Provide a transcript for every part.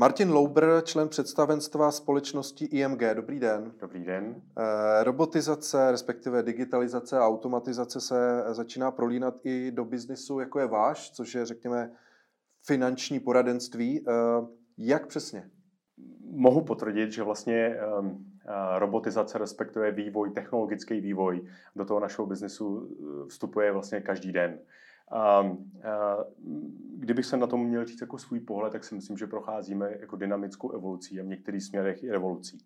Martin Louber, člen představenstva společnosti IMG. Dobrý den. Dobrý den. Eh, robotizace, respektive digitalizace a automatizace se začíná prolínat i do biznisu, jako je váš, což je, řekněme, finanční poradenství. Eh, jak přesně? Mohu potvrdit, že vlastně ehm, eh, robotizace, respektive vývoj, technologický vývoj do toho našeho biznesu vstupuje vlastně každý den. A, a kdybych se na tom měl říct jako svůj pohled, tak si myslím, že procházíme jako dynamickou evolucí a v některých směrech i revolucí.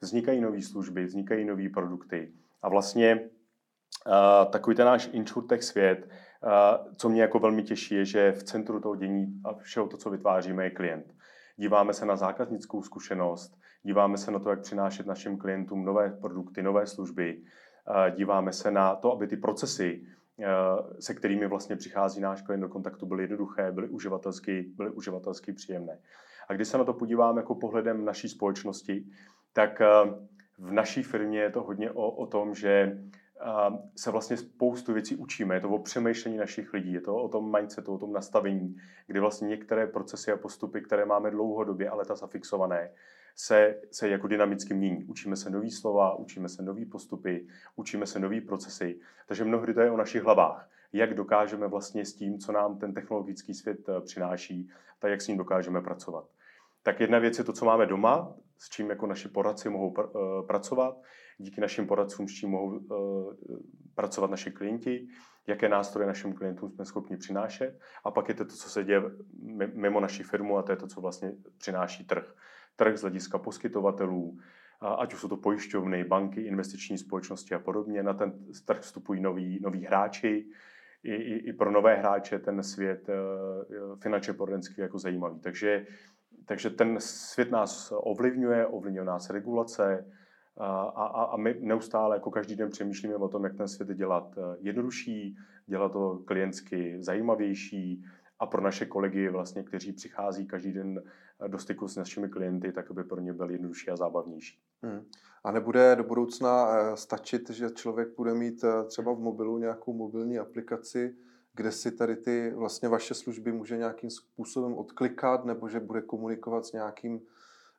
Vznikají nové služby, vznikají nové produkty a vlastně a, takový ten náš insurtech svět, a, co mě jako velmi těší, je, že v centru toho dění a všeho to, co vytváříme, je klient. Díváme se na zákaznickou zkušenost, díváme se na to, jak přinášet našim klientům nové produkty, nové služby, díváme se na to, aby ty procesy Eh, se kterými vlastně přichází náš klient do kontaktu, byly jednoduché, byly uživatelsky, byly uživatelsky příjemné. A když se na to podívám jako pohledem naší společnosti, tak eh, v naší firmě je to hodně o, o tom, že eh, se vlastně spoustu věcí učíme. Je to o přemýšlení našich lidí, je to o tom mindsetu, o tom nastavení, kdy vlastně některé procesy a postupy, které máme dlouhodobě, ale ta zafixované, se, se jako dynamicky mění. Učíme se nový slova, učíme se nový postupy, učíme se nový procesy. Takže mnohdy to je o našich hlavách. Jak dokážeme vlastně s tím, co nám ten technologický svět eh, přináší, tak jak s ním dokážeme pracovat. Tak jedna věc je to, co máme doma, s čím jako naši poradci mohou pr- uh, pracovat, díky našim poradcům, s čím mohou uh, pracovat naši klienti, jaké nástroje našim klientům jsme schopni přinášet. A pak je to, to co se děje mimo naši firmu a to je to, co vlastně přináší trh trh z hlediska poskytovatelů, ať už jsou to pojišťovny, banky, investiční společnosti a podobně. Na ten trh vstupují noví, noví hráči. I, i, I pro nové hráče ten svět eh, finančně poradenství jako zajímavý. Takže, takže ten svět nás ovlivňuje, ovlivňuje nás regulace a, a, a my neustále jako každý den přemýšlíme o tom, jak ten svět dělat eh, jednodušší, dělat to klientsky zajímavější, a pro naše kolegy, vlastně, kteří přichází každý den do styku s našimi klienty, tak aby pro ně byl jednodušší a zábavnější. Hmm. A nebude do budoucna eh, stačit, že člověk bude mít eh, třeba v mobilu nějakou mobilní aplikaci, kde si tady ty vlastně vaše služby může nějakým způsobem odklikat, nebo že bude komunikovat s nějakým,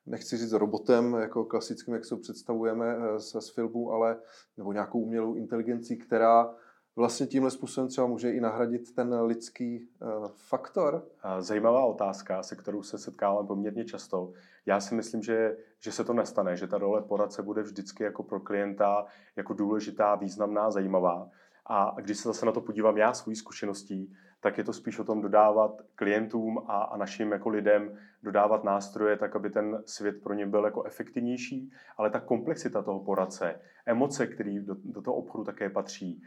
nechci říct robotem, jako klasickým, jak se představujeme eh, z, z filmu, ale nebo nějakou umělou inteligencí, která vlastně tímhle způsobem třeba může i nahradit ten lidský uh, faktor? Zajímavá otázka, se kterou se setkávám poměrně často. Já si myslím, že, že se to nestane, že ta role poradce bude vždycky jako pro klienta jako důležitá, významná, zajímavá. A když se zase na to podívám já svojí zkušeností, tak je to spíš o tom dodávat klientům a, a našim jako lidem, dodávat nástroje tak, aby ten svět pro ně byl jako efektivnější, ale ta komplexita toho poradce, emoce, které do, do toho obchodu také patří,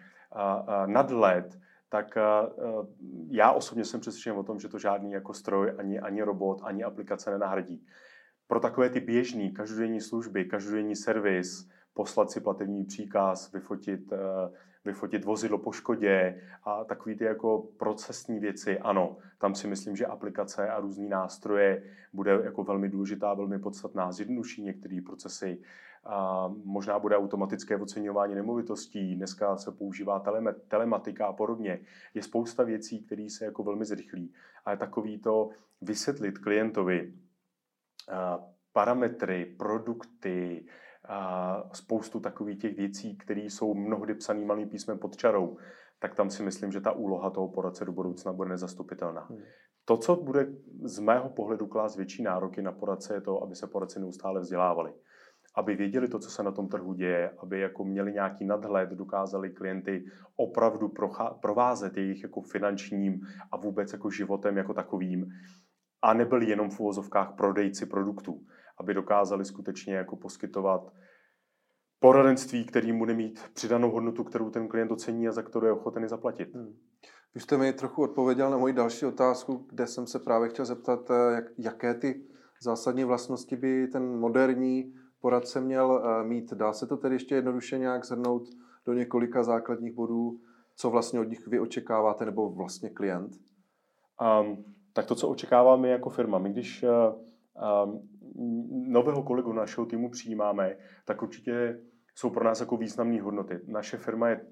nadhled, tak já osobně jsem přesvědčen o tom, že to žádný jako stroj, ani, ani robot, ani aplikace nenahradí. Pro takové ty běžné každodenní služby, každodenní servis, poslat si platební příkaz, vyfotit, vyfotit vozidlo po škodě a takový ty jako procesní věci, ano, tam si myslím, že aplikace a různý nástroje bude jako velmi důležitá, velmi podstatná, zjednoduší některé procesy, a možná bude automatické oceňování nemovitostí, dneska se používá teleme, telematika a podobně. Je spousta věcí, které se jako velmi zrychlí. Ale takový to vysvětlit klientovi parametry, produkty, a spoustu takových těch věcí, které jsou mnohdy psaný malým písmem pod čarou, tak tam si myslím, že ta úloha toho poradce do budoucna bude nezastupitelná. Hmm. To, co bude z mého pohledu klást větší nároky na poradce, je to, aby se poradci neustále vzdělávali aby věděli to, co se na tom trhu děje, aby jako měli nějaký nadhled, dokázali klienty opravdu provázet jejich jako finančním a vůbec jako životem jako takovým a nebyli jenom v uvozovkách prodejci produktů, aby dokázali skutečně jako poskytovat poradenství, který bude mít přidanou hodnotu, kterou ten klient ocení a za kterou je ochoten zaplatit. Hmm. Vy jste mi trochu odpověděl na moji další otázku, kde jsem se právě chtěl zeptat, eh, jak, jaké ty zásadní vlastnosti by ten moderní poradce měl eh, mít. Dá se to tedy ještě jednoduše nějak zhrnout do několika základních bodů, co vlastně od nich vy očekáváte, nebo vlastně klient? Um, tak to, co očekáváme jako firma, my když um, nového kolegu našeho týmu přijímáme, tak určitě jsou pro nás jako významné hodnoty. Naše firma je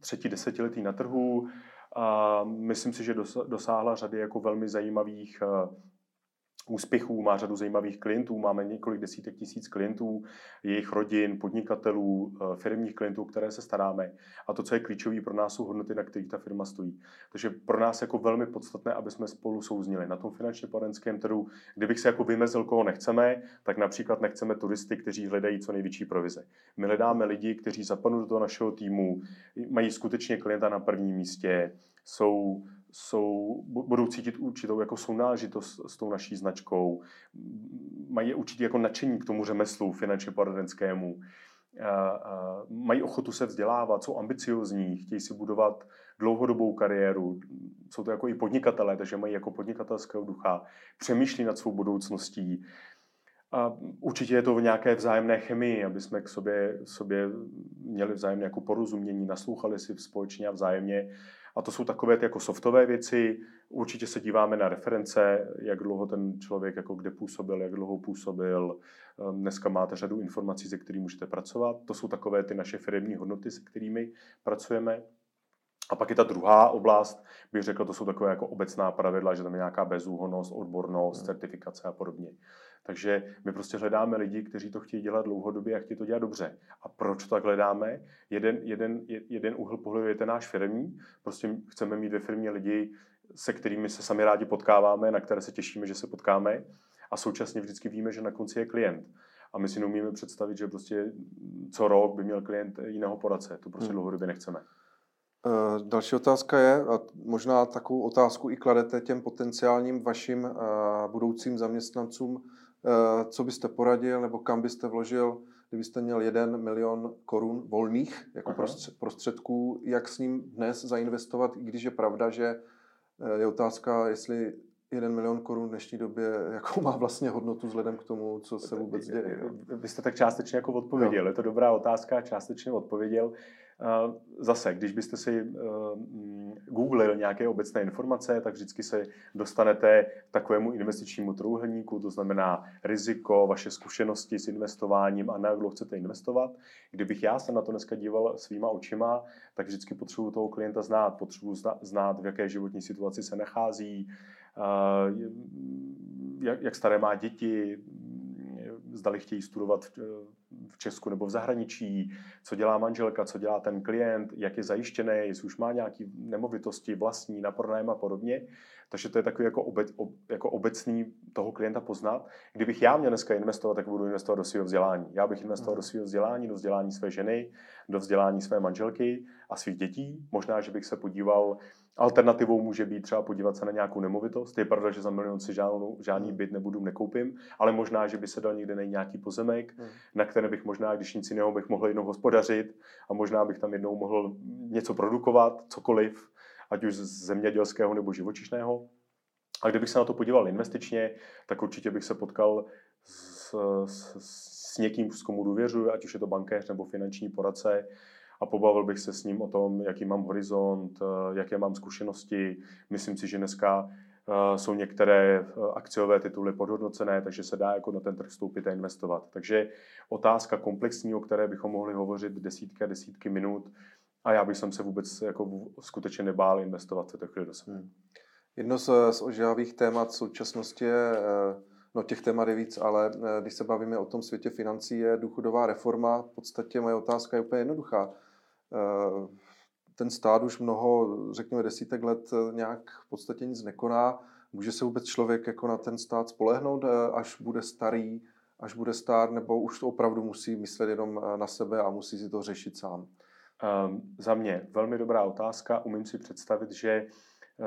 třetí desetiletí na trhu a myslím si, že dosáhla řady jako velmi zajímavých úspěchů, má řadu zajímavých klientů, máme několik desítek tisíc klientů, jejich rodin, podnikatelů, eh, firmních klientů, které se staráme. A to, co je klíčové pro nás, jsou hodnoty, na kterých ta firma stojí. Takže pro nás jako velmi podstatné, aby jsme spolu souznili. Na tom finančně poradenském trhu, kdybych se jako vymezil, koho nechceme, tak například nechceme turisty, kteří hledají co největší provize. My hledáme lidi, kteří zapadnou do toho našeho týmu, mají skutečně klienta na prvním místě, jsou jsou, budou cítit určitou jako sounážitost s tou naší značkou, mají určitě jako nadšení k tomu řemeslu finančně poradenskému, mají ochotu se vzdělávat, jsou ambiciozní, chtějí si budovat dlouhodobou kariéru, jsou to jako i podnikatelé, takže mají jako podnikatelského ducha, přemýšlí nad svou budoucností. A určitě je to v nějaké vzájemné chemii, aby jsme k sobě, sobě měli vzájemné jako porozumění, naslouchali si společně a vzájemně a to jsou takové ty jako softové věci. Určitě se díváme na reference, jak dlouho ten člověk jako kde působil, jak dlouho působil. Ehm, dneska máte řadu informací, se kterými můžete pracovat. To jsou takové ty naše firmní hodnoty, se kterými pracujeme. A pak je ta druhá oblast, bych řekl, to jsou takové jako obecná pravidla, že tam je nějaká bezúhonost, odbornost, hmm. certifikace a podobně. Takže my prostě hledáme lidi, kteří to chtějí dělat dlouhodobě a chtějí to dělat dobře. A proč to tak hledáme? Jeden, jeden, jeden úhel pohledu je ten náš firmní. Prostě chceme mít ve firmě lidi, se kterými se sami rádi potkáváme, na které se těšíme, že se potkáme. A současně vždycky víme, že na konci je klient. A my si neumíme představit, že prostě co rok by měl klient jiného poradce. To prostě hmm. dlouhodobě nechceme. Uh, další otázka je, a možná takovou otázku i kladete těm potenciálním vašim uh, budoucím zaměstnancům, Eh, co byste poradil nebo kam byste vložil, kdybyste měl jeden milion korun volných jako Aha. prostředků, jak s ním dnes zainvestovat, i když je pravda, že eh, je otázka, jestli jeden milion korun v dnešní době, jakou má vlastně hodnotu vzhledem k tomu, co se vůbec děje. Vy jste tak částečně jako odpověděl. Jo. Je to dobrá otázka, částečně odpověděl. Zase, když byste si eh, mm, googlil nějaké obecné informace, tak vždycky se dostanete k takovému investičnímu trouhelníku, to znamená riziko, vaše zkušenosti s investováním a na jak dlouho chcete investovat. Kdybych já se na to dneska díval svýma očima, tak vždycky potřebuji toho klienta znát, potřebuji znát, v jaké životní situaci se nachází, jak, jak staré má děti, zdali chtějí studovat v Česku nebo v zahraničí, co dělá manželka, co dělá ten klient, jak je zajištěný, jestli už má nějaké nemovitosti vlastní na pronájem a podobně. Takže to je takový jako, obec, jako obecný toho klienta poznat. Kdybych já měl dneska investovat, tak budu investovat do svého vzdělání. Já bych investoval do mhm. svého vzdělání, do vzdělání své ženy, do vzdělání své manželky a svých dětí. Možná, že bych se podíval, alternativou může být třeba podívat se na nějakou nemovitost. Je pravda, že za milion si žádnou, žádný mhm. byt nebudu, nekoupím, ale možná, že by se dal někde najít nějaký pozemek, hmm. na které bych možná, když nic jiného, bych mohl jednou hospodařit a možná bych tam jednou mohl něco produkovat, cokoliv ať už z zemědělského nebo živočišného. A kdybych se na to podíval investičně, tak určitě bych se potkal s, s, s někým, s komu důvěřuji, ať už je to bankéř nebo finanční poradce, a pobavil bych se s ním o tom, jaký mám horizont, eh, jaké mám zkušenosti. Myslím si, že dneska eh, jsou některé eh, akciové tituly podhodnocené, takže se dá jako na ten trh vstoupit a investovat. Takže otázka komplexní, o které bychom mohli hovořit desítky a desítky minut, a já bych se vůbec jako skutečně nebál investovat této chvíli do sebe. Hmm. Jedno z, z ožávých témat současnosti je, no těch témat je víc, ale když se bavíme o tom světě financí, je důchodová reforma. V podstatě moje otázka je úplně jednoduchá. Eh, ten stát už mnoho, řekněme desítek let, nějak v podstatě nic nekoná. Může se vůbec člověk jako na ten stát spolehnout, až bude starý, až bude stár, nebo už to opravdu musí myslet jenom na sebe a musí si to řešit sám? Um, za mě velmi dobrá otázka. Umím si představit, že eh,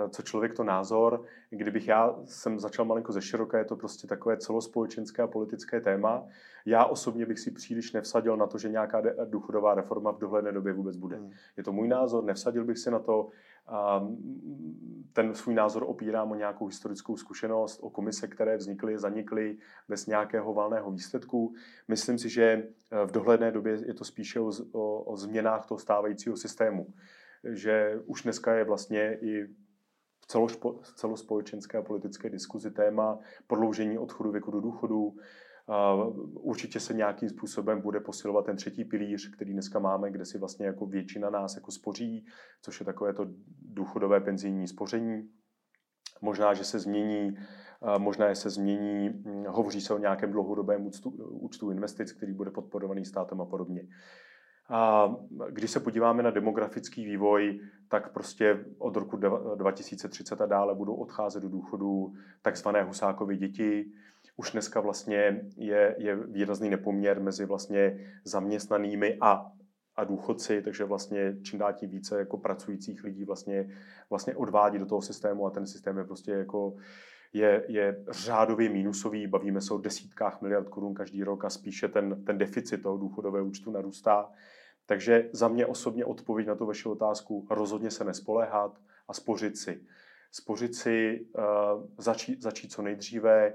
co člověk to názor. Kdybych já jsem začal malinko ze široka, je to prostě takové celospolečenské a politické téma. Já osobně bych si příliš nevsadil na to, že nějaká důchodová reforma v dohledné době vůbec bude. Hmm. Je to můj názor, nevsadil bych si na to ten svůj názor opírám o nějakou historickou zkušenost, o komise, které vznikly, zanikly bez nějakého valného výsledku. Myslím si, že eh, v dohledné době je to spíše o, o, o změnách toho stávajícího systému. Že už dneska je vlastně i v celospolečenské a politické diskuzi téma prodloužení odchodu věku do důchodu, Určitě se nějakým způsobem bude posilovat ten třetí pilíř, který dneska máme, kde si vlastně jako většina nás jako spoří, což je takové to důchodové penzijní spoření. Možná, že se změní Možná se změní, hm, hovoří se o nějakém dlouhodobém účtu, účtu investic, který bude podporovaný státem a podobně. A když se podíváme na demografický vývoj, tak prostě od roku 2030 a dále budou odcházet do důchodu takzvané husákové děti. Už dneska vlastně je, je výrazný nepoměr mezi vlastně zaměstnanými a a důchodci, takže vlastně čím dál tím více jako pracujících lidí vlastně, vlastně odvádí do toho systému a ten systém je prostě jako je, je řádově mínusový, bavíme se o desítkách miliard korun každý rok a spíše ten, ten deficit toho důchodového účtu narůstá. Takže za mě osobně odpověď na tu vaši otázku rozhodně se nespoléhat a spořit si. Spořit si, uh, začít, začít co nejdříve,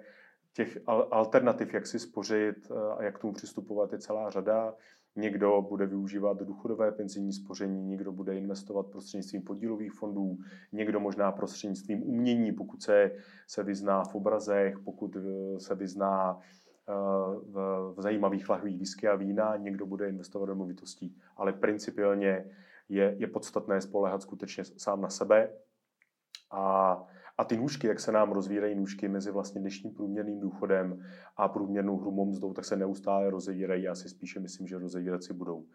těch alternativ, jak si spořit uh, a jak k tomu přistupovat, je celá řada. Někdo bude využívat důchodové penzijní spoření, někdo bude investovat prostřednictvím podílových fondů, někdo možná prostřednictvím umění, pokud se, se vyzná v obrazech, pokud eh, se vyzná eh, v, v zajímavých lahvích whisky a vína, někdo bude investovat do movitostí. Ale principiálně je, je podstatné spolehat skutečně sám na sebe a a ty nůžky, jak se nám rozvírají nůžky mezi vlastně dnešním průměrným důchodem a průměrnou hrubou mzdou, tak se neustále rozevírají. Já si spíše myslím, že rozevírat si budou.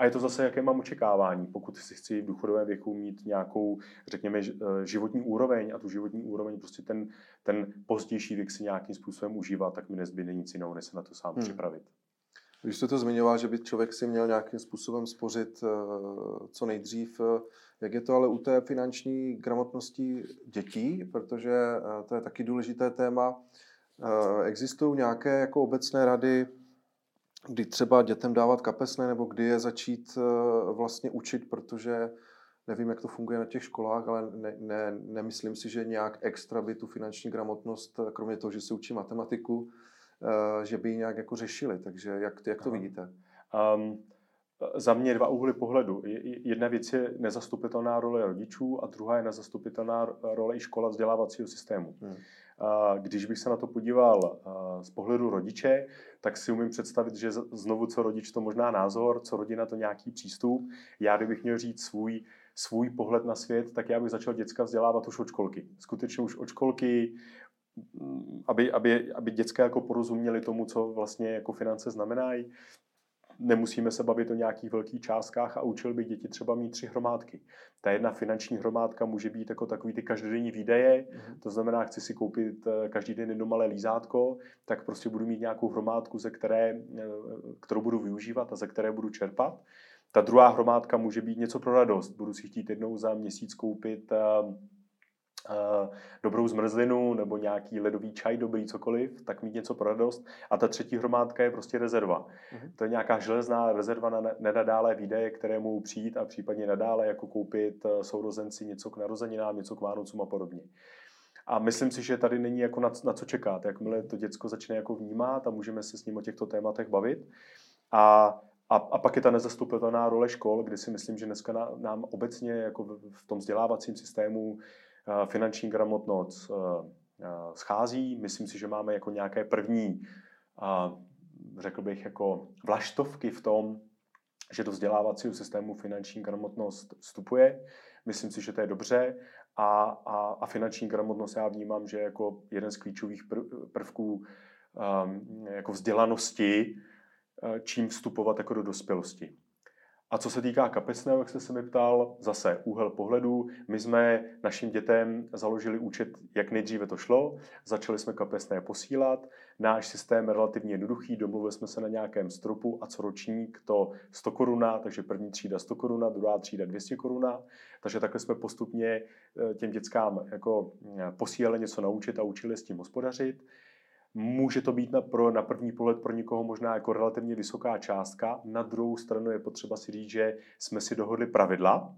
A je to zase, jaké mám očekávání. Pokud si chci v důchodovém věku mít nějakou, řekněme, eh, životní úroveň a tu životní úroveň, prostě ten, ten pozdější věk si nějakým způsobem užívá, tak mi nezbyde nic jiného, než se na to sám hmm. připravit. Když jste to zmiňoval, že by člověk si měl nějakým způsobem spořit eh, co nejdřív, eh, jak je to ale u té finanční gramotnosti dětí, protože to je taky důležité téma. Existují nějaké jako obecné rady, kdy třeba dětem dávat kapesné, nebo kdy je začít vlastně učit, protože nevím, jak to funguje na těch školách, ale ne, ne, nemyslím si, že nějak extra by tu finanční gramotnost, kromě toho, že se učí matematiku, Eh, že by ji nějak jako řešili. Takže jak, jak to vidíte? Um, za mě dva úhly pohledu. Jedna věc je nezastupitelná role rodičů a druhá je nezastupitelná role i škola vzdělávacího systému. Hmm. Když bych se na to podíval z pohledu rodiče, tak si umím představit, že znovu co rodič to možná názor, co rodina to nějaký přístup. Já kdybych měl říct svůj, svůj pohled na svět, tak já bych začal děcka vzdělávat už od školky. Skutečně už od školky, aby, aby, aby děcka jako porozuměli tomu, co vlastně jako finance znamenají. Nemusíme se bavit o nějakých velkých částkách a učil bych děti třeba mít tři hromádky. Ta jedna finanční hromádka může být jako takový ty každodenní výdaje, mm-hmm. to znamená, chci si koupit eh, každý den jedno malé lízátko, tak prostě budu mít nějakou hromádku, ze které, eh, kterou budu využívat a ze které budu čerpat. Ta druhá hromádka může být něco pro radost. Budu si chtít jednou za měsíc koupit uh, dobrou zmrzlinu nebo nějaký ledový čaj, dobrý cokoliv, tak mít něco pro radost. A ta třetí hromádka je prostě rezerva. Mm-hmm. To je nějaká železná rezerva na nenadále výdaje, které mohou přijít a případně nadále jako koupit eh, sourozenci něco k narozeninám, něco k Vánocům a podobně. A myslím si, že tady není jako na, na co čekat. Jakmile to děcko začne jako vnímat a můžeme se s ním o těchto tématech bavit. A a, a pak je ta nezastupitelná role škol, kde si myslím, že dneska nám obecně jako v, tom vzdělávacím systému Eh, finanční gramotnost eh, eh, schází. Myslím si, že máme jako nějaké první, řekl bych, jako vlaštovky v tom, že do vzdělávacího systému finanční gramotnost vstupuje. Myslím si, že to je dobře a, a, a finanční gramotnost já vnímám, že jako jeden z klíčových prvků jako vzdělanosti, čím vstupovat jako do dospělosti. A co se týká kapesného, jak jste se mi ptal, zase úhel pohledu. My jsme našim dětem založili účet, jak nejdříve to šlo. Začali jsme kapesné posílat. Náš systém je relativně jednoduchý, domluvili jsme se na nějakém stropu a co ročník to 100 koruna, takže první třída 100 koruna, druhá třída 200 koruna. Takže takhle jsme postupně eh, těm dětskám jako eh, posílali něco naučit a učili s tím hospodařit. Může to být na, pro, na první pohled pro někoho možná jako relativně vysoká částka. Na druhou stranu je potřeba si říct, že jsme si dohodli pravidla,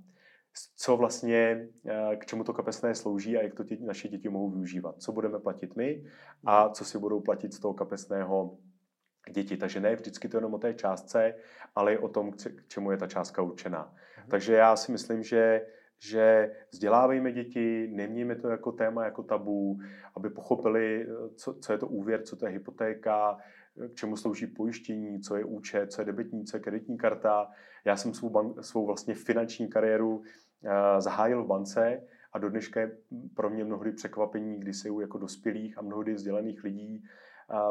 co vlastně, eh, k čemu to kapesné slouží a jak to tě, naše děti mohou využívat. Co budeme platit my a co si budou platit z toho kapesného děti. Takže ne vždycky to jenom o té částce, ale i o tom, k čemu je ta částka určená. Mhm. Takže já si myslím, že že vzdělávejme děti, nemějme to jako téma, jako tabu, aby pochopili, co, co je to úvěr, co to je hypotéka, k čemu slouží pojištění, co je účet, co je debetní, co je kreditní karta. Já jsem svou, ban- svou vlastně finanční kariéru uh, zahájil v bance a do dneška je pro mě mnohdy překvapení, kdy se u jako dospělých a mnohdy vzdělaných lidí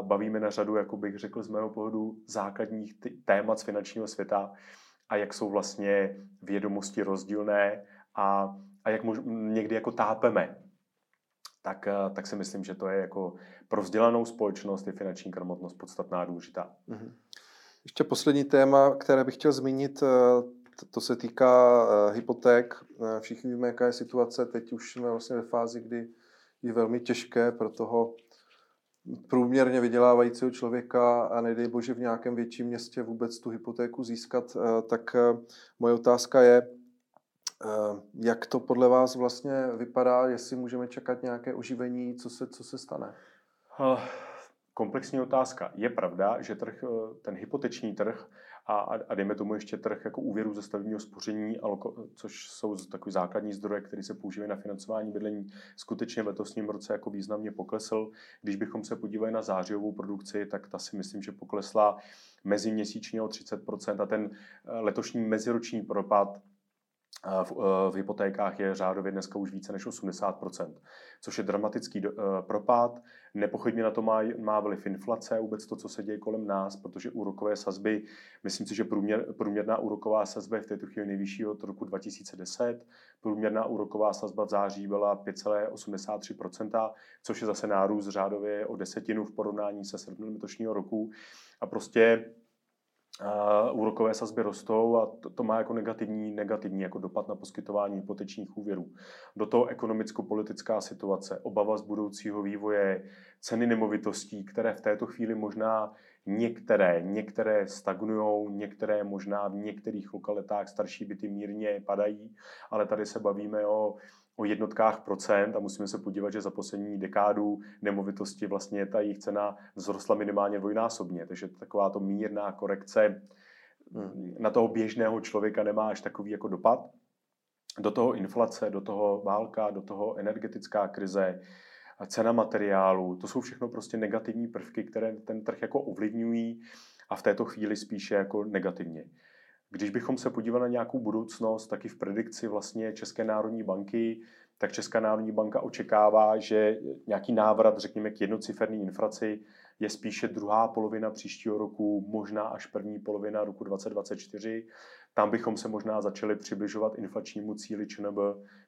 bavíme na řadu, jako bych řekl z mého pohledu, základních témat z finančního světa a jak jsou vlastně vědomosti rozdílné a, a jak mož, někdy jako tápeme tak, eh, tak si myslím, že to je jako pro vzdělanou společnost je finanční gramotnost podstatná a důležitá. Mm-hmm. Ještě poslední téma, které bych chtěl zmínit, eh, to se týká eh, hypoték. Všichni víme, jaká je situace. Teď už jsme vlastně ve fázi, kdy je velmi těžké pro toho průměrně vydělávajícího člověka a nedej bože v nějakém větším městě vůbec tu hypotéku získat, tak moje otázka je, jak to podle vás vlastně vypadá, jestli můžeme čekat nějaké oživení, co se, co se stane? Eh, komplexní otázka. Je pravda, že trh, eh, ten hypoteční trh a, a dejme tomu ještě trh jako úvěru ze stavebního spoření, což jsou takový základní zdroje, které se používají na financování bydlení, skutečně v letosním roce jako významně poklesl. Když bychom se podívali na zářijovou produkci, tak ta si myslím, že poklesla meziměsíčně o 30% a ten letošní meziroční propad v, v hypotékách je řádově dneska už více než 80%, což je dramatický uh, propad. Nepochybně na to má, má vliv inflace, vůbec to, co se děje kolem nás, protože úrokové sazby, myslím si, že průměr, průměrná úroková sazba je v této chvíli nejvyšší od roku 2010. Průměrná úroková sazba v září byla 5,83%, což je zase nárůst řádově o desetinu v porovnání se srpnem letošního roku. A prostě Uh, úrokové sazby rostou a to, to má jako negativní, negativní jako dopad na poskytování hypotečních úvěrů. Do toho ekonomicko-politická situace, obava z budoucího vývoje, ceny nemovitostí, které v této chvíli možná některé, některé stagnují, některé možná v některých lokalitách starší byty mírně padají, ale tady se bavíme o o jednotkách procent a musíme se podívat, že za poslední dekádu nemovitosti vlastně ta jejich cena vzrostla minimálně dvojnásobně, takže taková to mírná korekce hmm. na toho běžného člověka nemá až takový jako dopad. Do toho inflace, do toho válka, do toho energetická krize, cena materiálu, to jsou všechno prostě negativní prvky, které ten trh jako ovlivňují a v této chvíli spíše jako negativně. Když bychom se podívali na nějakou budoucnost, taky v predikci vlastně České národní banky, tak Česká národní banka očekává, že nějaký návrat, řekněme, k jednociferní inflaci je spíše druhá polovina příštího roku, možná až první polovina roku 2024. Tam bychom se možná začali přibližovat inflačnímu cíli ČNB,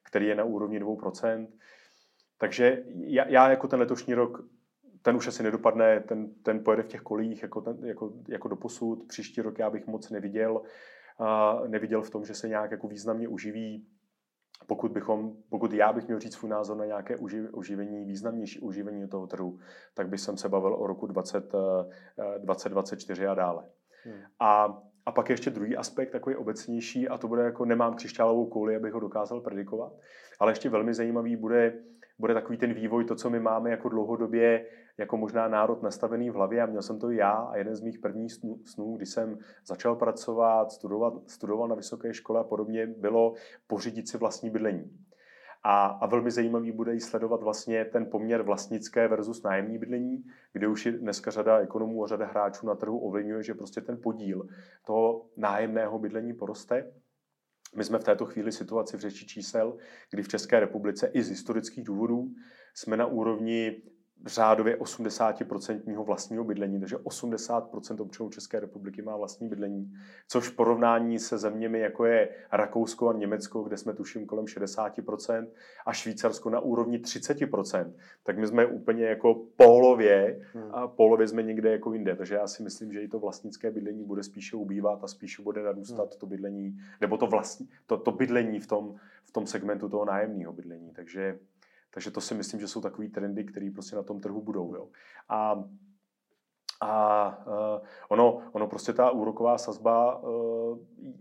který je na úrovni 2%. Takže já, já jako ten letošní rok ten už asi nedopadne, ten, ten pojede v těch kolích jako, ten, jako, jako do posud. Příští rok já bych moc neviděl, uh, neviděl v tom, že se nějak jako významně uživí. Pokud, bychom, pokud já bych měl říct svůj názor na nějaké uživení, významnější uživení toho trhu, tak bych jsem se bavil o roku 20, 2024 a dále. Hmm. A, a pak ještě druhý aspekt, takový obecnější, a to bude jako nemám křišťálovou kouli, abych ho dokázal predikovat, ale ještě velmi zajímavý bude, bude takový ten vývoj, to, co my máme jako dlouhodobě jako možná národ nastavený v hlavě a měl jsem to já a jeden z mých prvních snů, snů jsem začal pracovat, studovat, studoval na vysoké škole a podobně, bylo pořídit si vlastní bydlení. A, a velmi zajímavý bude i sledovat vlastně ten poměr vlastnické versus nájemní bydlení, kde už je dneska řada ekonomů a řada hráčů na trhu ovlivňuje, že prostě ten podíl toho nájemného bydlení poroste. My jsme v této chvíli situaci v řeči čísel, kdy v České republice i z historických důvodů jsme na úrovni řádově 80% vlastního bydlení, takže 80% občanů České republiky má vlastní bydlení, což v porovnání se zeměmi, jako je Rakousko a Německo, kde jsme tuším kolem 60% a Švýcarsko na úrovni 30%, tak my jsme úplně jako polově hmm. a polově jsme někde jako jinde, takže já si myslím, že i to vlastnické bydlení bude spíše ubývat a spíše bude narůstat hmm. to bydlení, nebo to, vlastní, to, to bydlení v tom, v tom segmentu toho nájemního bydlení, takže takže to si myslím, že jsou takové trendy, které prostě na tom trhu budou. Jo. A a uh, ono, ono prostě ta úroková sazba uh,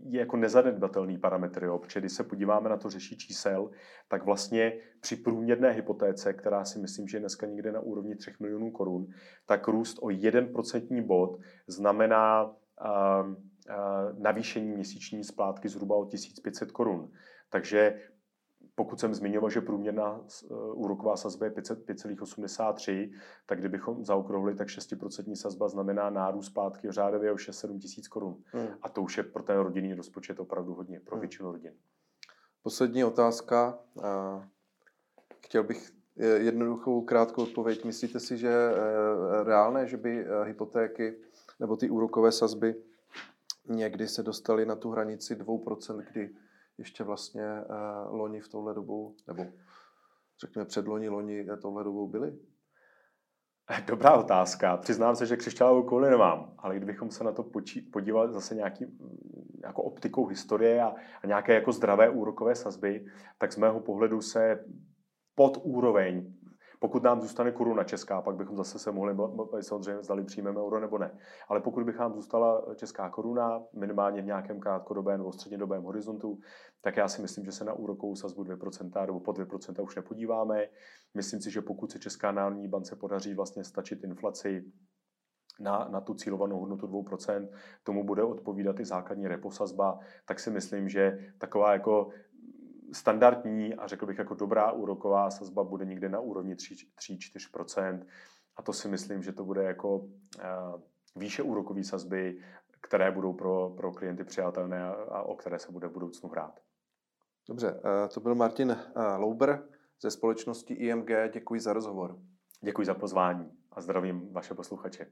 je jako nezanedbatelný parametr, jo? protože když se podíváme na to řeší čísel, tak vlastně při průměrné hypotéce, která si myslím, že je dneska někde na úrovni 3 milionů korun, tak růst o 1% bod znamená uh, navýšení měsíční splátky zhruba o 1500 korun. Takže pokud jsem zmiňoval, že průměrná uh, úroková sazba je 5,83, tak kdybychom zaokrouhli, tak 6% sazba znamená nárůst zpátky řádově o 6-7 tisíc korun. Hmm. A to už je pro ten rodinný rozpočet opravdu hodně, pro hmm. většinu rodin. Poslední otázka. chtěl bych jednoduchou krátkou odpověď. Myslíte si, že je reálné, že by hypotéky nebo ty úrokové sazby někdy se dostaly na tu hranici 2%, kdy ještě vlastně loni v touhle dobu, nebo řekněme předloni, loni touhle dobou byly? Dobrá otázka. Přiznám se, že křišťálovou kouli nemám, ale kdybychom se na to podívali zase nějaký, jako optikou historie a, a nějaké jako zdravé úrokové sazby, tak z mého pohledu se pod úroveň pokud nám zůstane koruna česká, pak bychom zase se mohli samozřejmě zdali přijmeme euro nebo ne. Ale pokud bych nám zůstala česká koruna, minimálně v nějakém krátkodobém nebo střednědobém horizontu, tak já si myslím, že se na úrokovou sazbu 2% nebo pod 2% už nepodíváme. Myslím si, že pokud se Česká národní bance podaří vlastně stačit inflaci na, na tu cílovanou hodnotu 2%, tomu bude odpovídat i základní reposazba, tak si myslím, že taková jako standardní a řekl bych jako dobrá úroková sazba bude někde na úrovni 3-4%. A to si myslím, že to bude jako uh, výše úrokové sazby, které budou pro, pro klienty přijatelné a, o které se bude v budoucnu hrát. Dobře, uh, to byl Martin uh, Louber ze společnosti IMG. Děkuji za rozhovor. Děkuji za pozvání a zdravím vaše posluchače.